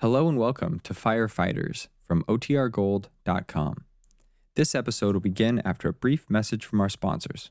Hello and welcome to Firefighters from OTRGold.com. This episode will begin after a brief message from our sponsors.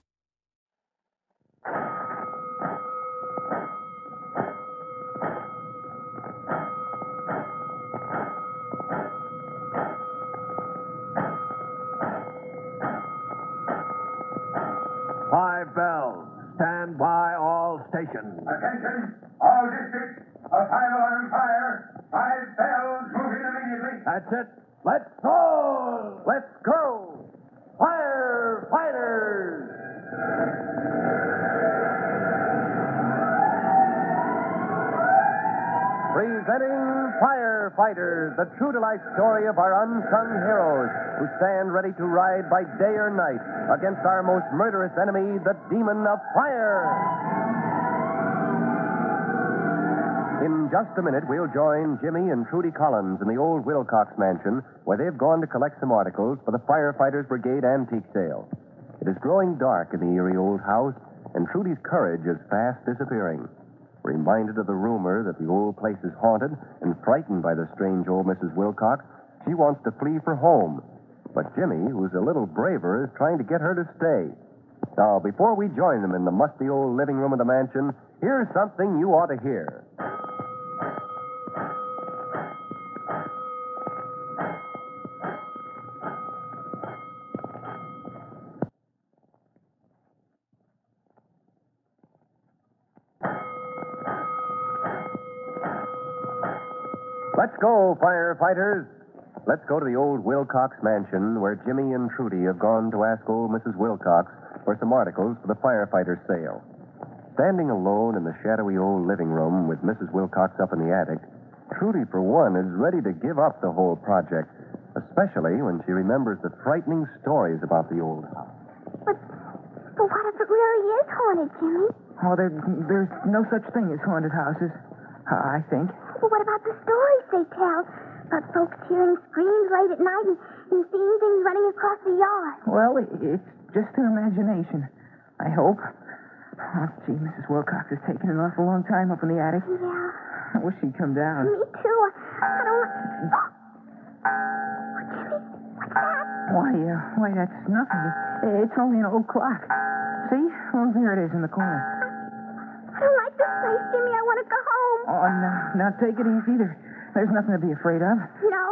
It. Let's go. Let's go. Firefighters. Presenting Firefighters, the true to life story of our unsung heroes who stand ready to ride by day or night against our most murderous enemy, the demon of fire. In just a minute, we'll join Jimmy and Trudy Collins in the old Wilcox mansion where they've gone to collect some articles for the Firefighters Brigade antique sale. It is growing dark in the eerie old house, and Trudy's courage is fast disappearing. Reminded of the rumor that the old place is haunted and frightened by the strange old Mrs. Wilcox, she wants to flee for home. But Jimmy, who's a little braver, is trying to get her to stay. Now, before we join them in the musty old living room of the mansion, here's something you ought to hear. Let's go, firefighters. Let's go to the old Wilcox mansion where Jimmy and Trudy have gone to ask old Mrs. Wilcox for some articles for the firefighters' sale. Standing alone in the shadowy old living room with Mrs. Wilcox up in the attic, Trudy, for one, is ready to give up the whole project, especially when she remembers the frightening stories about the old house. But, but what if it really is haunted, Jimmy? Oh, there, there's no such thing as haunted houses, I think. Well, what about the stories they tell? About folks hearing screams late at night and, and seeing things running across the yard. Well, it's just their imagination, I hope. Oh, gee, Mrs. Wilcox is taking an awful long time up in the attic. Yeah, I wish she'd come down. me too. I, don't. Oh, Jimmy, what's that? Why, uh, why, that's nothing. It's only an old clock. See? Oh, there it is in the corner. I don't like this place, Jimmy. I want to go home. Oh, no, now take it easy. There, there's nothing to be afraid of. No?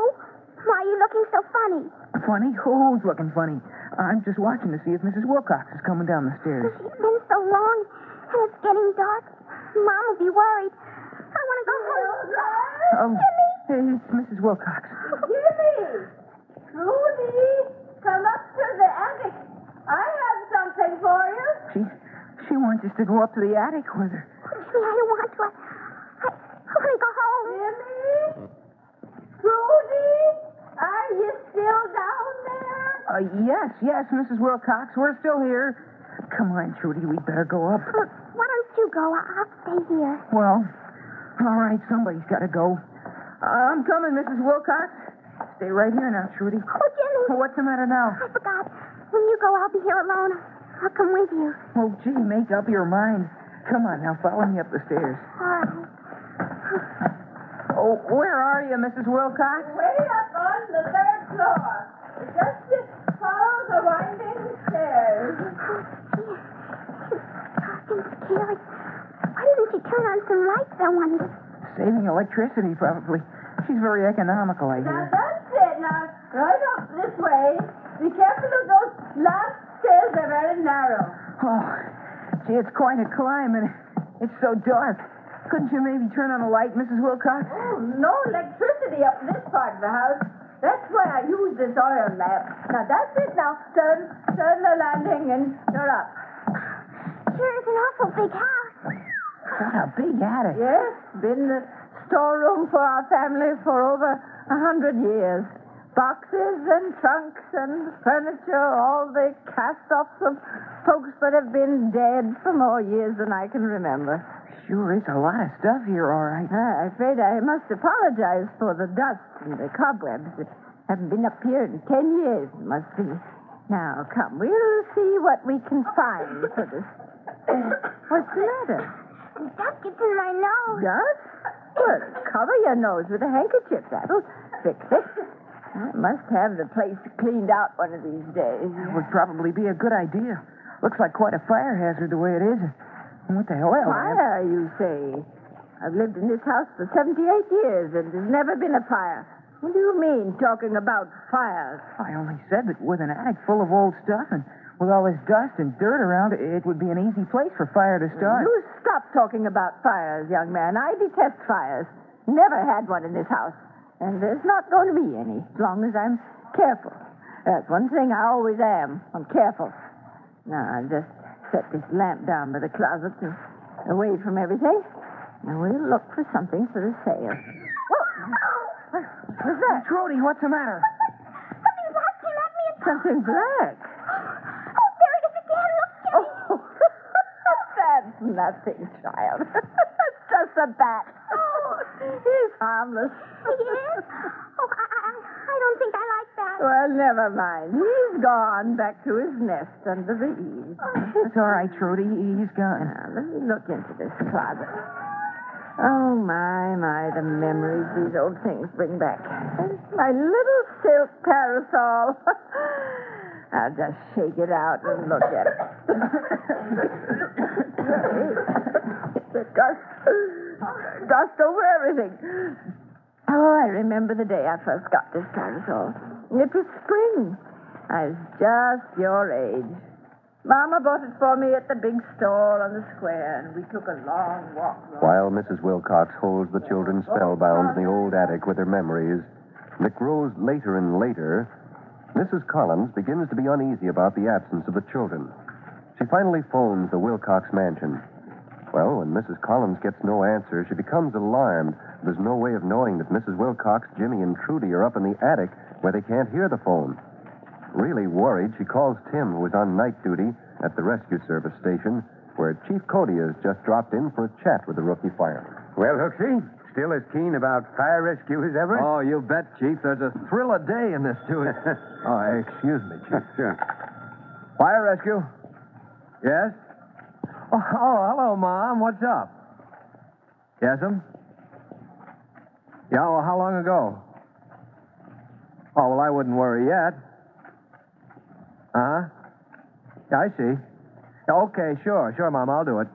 Why are you looking so funny? Funny? Who's looking funny? I'm just watching to see if Mrs. Wilcox is coming down the stairs. It's been so long, and it's getting dark. Mom will be worried. I want to go home. Oh, Jimmy! hey, it's Mrs. Wilcox. Jimmy! Trudy! Come up to the attic. I have something for you. She, she wants us to go up to the attic with her. Jimmy, I don't want to. I, I, I want to go home. Jimmy? Trudy? Are you still down there? Uh, yes, yes, Mrs. Wilcox, we're still here. Come on, Trudy, we'd better go up. Look, why don't you go? I- I'll stay here. Well, all right, somebody's got to go. I'm coming, Mrs. Wilcox. Stay right here now, Trudy. Oh, Jimmy. What's the matter now? I forgot. When you go, I'll be here alone. I'll come with you. Oh, gee, make up your mind. Come on now, follow me up the stairs. All right. Oh, where are you, Mrs. Wilcox? Way up on the third floor. Just follow the winding stairs. Talking scary. Why didn't you turn on some lights, I wonder? Saving electricity, probably. She's very economical, I hear. Now that's it. Now, right up this way. Be careful of those last stairs. They're very narrow. Oh, gee, it's quite a climb, and it's so dark. Couldn't you maybe turn on a light, Mrs. Wilcox? Oh, no electricity up this part of the house. That's why I use this oil lamp. Now, that's it. Now, turn, turn the landing and you're up. Sure is an awful big house. What a big attic. Yes, been the storeroom for our family for over a hundred years. Boxes and trunks and furniture, all the cast-offs of folks that have been dead for more years than I can remember. Sure is a lot of stuff here, all right. Ah, I'm afraid I must apologize for the dust and the cobwebs. Haven't been up here in ten years, it must be. Now, come, we'll see what we can find for this. What's the matter? Dust gets in my nose. Dust? Well, cover your nose with a handkerchief. That'll fix it. I must have the place cleaned out one of these days. That would probably be a good idea. Looks like quite a fire hazard the way it is. What the hell? Well, Fire, you say? I've lived in this house for 78 years, and there's never been a fire. What do you mean, talking about fires? I only said that with an attic full of old stuff and with all this dust and dirt around, it would be an easy place for fire to start. You stop talking about fires, young man. I detest fires. Never had one in this house. And there's not going to be any, as long as I'm careful. That's one thing I always am. I'm careful. Now, I'll just set this lamp down by the closet and away from everything. And we'll look for something for the sale. Whoa! What's that? Trudy, what's the matter? Something like came at me. Something black came at me. It's... Something black. Oh, there it is again. Look, Jimmy. Oh, that's nothing, child. it's just a bat. Oh. He's harmless. He is? Oh, I, I, I don't think I like that. Well, never mind. He's gone back to his nest under the eaves. It's all right, Trudy. He's gone. Now, let me look into this closet. Oh, my, my, the memories these old things bring back. My little silk parasol. I'll just shake it out and look at it. The dust, dust over everything. Oh, I remember the day I first got this parasol. It was spring. I was just your age. Mama bought it for me at the big store on the square, and we took a long walk. While Mrs. Wilcox holds the children spellbound in the old attic with her memories, it grows later and later, Mrs. Collins begins to be uneasy about the absence of the children. She finally phones the Wilcox mansion. Well, when Mrs. Collins gets no answer, she becomes alarmed. There's no way of knowing that Mrs. Wilcox, Jimmy, and Trudy are up in the attic where they can't hear the phone. Really worried, she calls Tim, who is on night duty at the rescue service station, where Chief Cody has just dropped in for a chat with the rookie fireman. Well, Hooksy, still as keen about fire rescue as ever? Oh, you bet, Chief. There's a thrill a day in this duty. oh, excuse me, Chief. Sure. Fire rescue? Yes? Oh, oh, hello, Mom. What's up? Yes'm? Yeah, well, how long ago? Oh, well, I wouldn't worry yet. Uh-huh. Yeah, I see. Yeah, okay, sure, sure, Mom, I'll do it.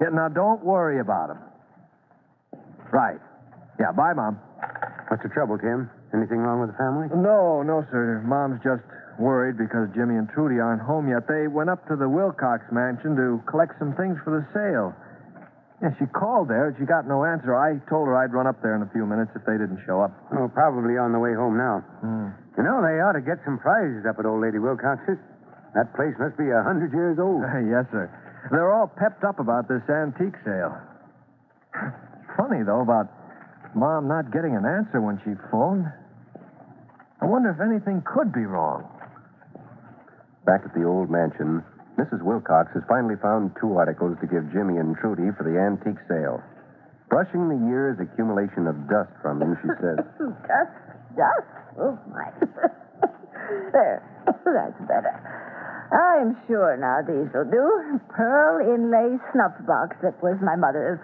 Yeah, now, don't worry about him. Right. Yeah, bye, Mom. What's the trouble, Tim? Anything wrong with the family? No, no, sir. Mom's just worried because Jimmy and Trudy aren't home yet. They went up to the Wilcox mansion to collect some things for the sale. Yeah, she called there. and She got no answer. I told her I'd run up there in a few minutes if they didn't show up. Oh, probably on the way home now. Hmm. You know, they ought to get some prizes up at old Lady Wilcox's. That place must be a hundred years old. yes, sir. They're all pepped up about this antique sale. Funny, though, about Mom not getting an answer when she phoned. I wonder if anything could be wrong. Back at the old mansion, Mrs. Wilcox has finally found two articles to give Jimmy and Trudy for the antique sale. Brushing the year's accumulation of dust from them, she says, Dust, dust. Oh, my. there. That's better. I'm sure now these will do. Pearl inlay snuff box that was my mother's.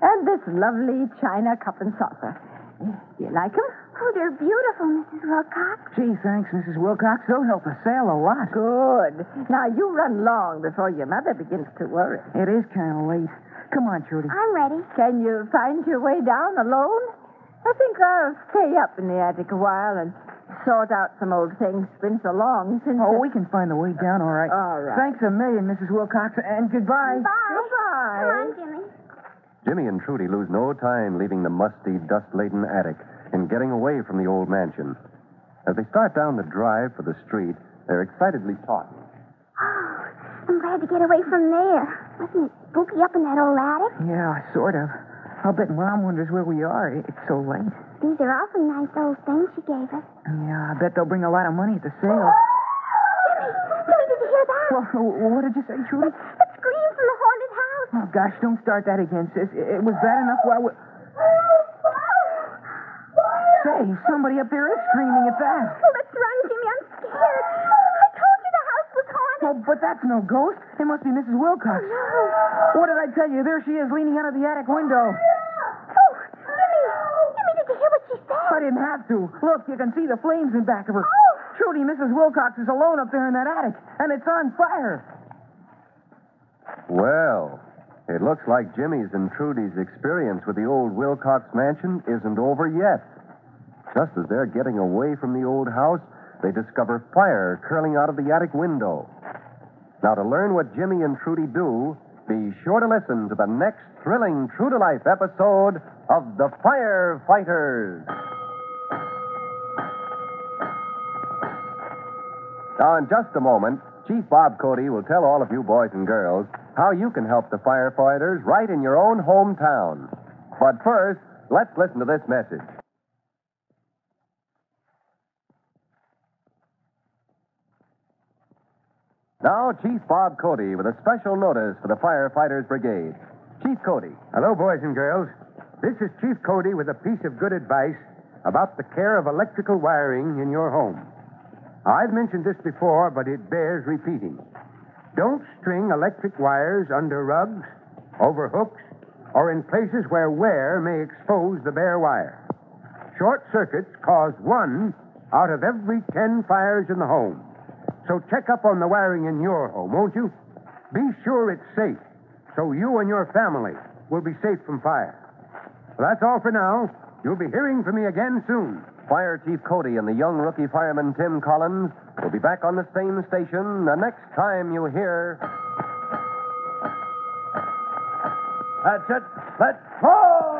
And this lovely china cup and saucer. Do you like 'em? Oh, they're beautiful, Mrs. Wilcox. Gee, thanks, Mrs. Wilcox. They'll help us sail a lot. Good. Now you run long before your mother begins to worry. It is kind of late. Come on, Trudy. I'm ready. Can you find your way down alone? I think I'll stay up in the attic a while and sort out some old things. It's been so long since. Oh, we can find the way down, all right. All right. Thanks a million, Mrs. Wilcox, and goodbye. Bye. Goodbye. Come on, Jimmy. Jimmy and Trudy lose no time leaving the musty, dust laden attic and getting away from the old mansion. As they start down the drive for the street, they're excitedly talking. Oh, I'm glad to get away from there. Wasn't it spooky up in that old attic? Yeah, sort of. I'll bet Mom wonders where we are. It's so late. These are awfully nice old things she gave us. Yeah, I bet they'll bring a lot of money at the sale. Jimmy, Jimmy, did you hear that? Well, what did you say, Trudy? The scream from the haunted house. Oh, gosh, don't start that again, sis. It it was bad enough while we... Say, somebody up there is screaming at that. Oh, let's run, Jimmy. I'm scared. I told you the house was haunted. Oh, but that's no ghost. It must be Mrs. Wilcox. No. What did I tell you? There she is, leaning out of the attic window. Oh, Jimmy. Jimmy, did you hear what she said? I didn't have to. Look, you can see the flames in back of her. Oh. Trudy, Mrs. Wilcox is alone up there in that attic, and it's on fire. Well, it looks like Jimmy's and Trudy's experience with the old Wilcox mansion isn't over yet. Just as they're getting away from the old house, they discover fire curling out of the attic window. Now, to learn what Jimmy and Trudy do, be sure to listen to the next thrilling True to Life episode of The Firefighters. Now, in just a moment, Chief Bob Cody will tell all of you boys and girls how you can help the firefighters right in your own hometown. But first, let's listen to this message. Now, Chief Bob Cody with a special notice for the Firefighters Brigade. Chief Cody. Hello, boys and girls. This is Chief Cody with a piece of good advice about the care of electrical wiring in your home. I've mentioned this before, but it bears repeating. Don't string electric wires under rugs, over hooks, or in places where wear may expose the bare wire. Short circuits cause one out of every ten fires in the home. So check up on the wiring in your home, won't you? Be sure it's safe, so you and your family will be safe from fire. Well, that's all for now. You'll be hearing from me again soon. Fire Chief Cody and the young rookie fireman Tim Collins will be back on the same station the next time you hear. That's it. Let's go!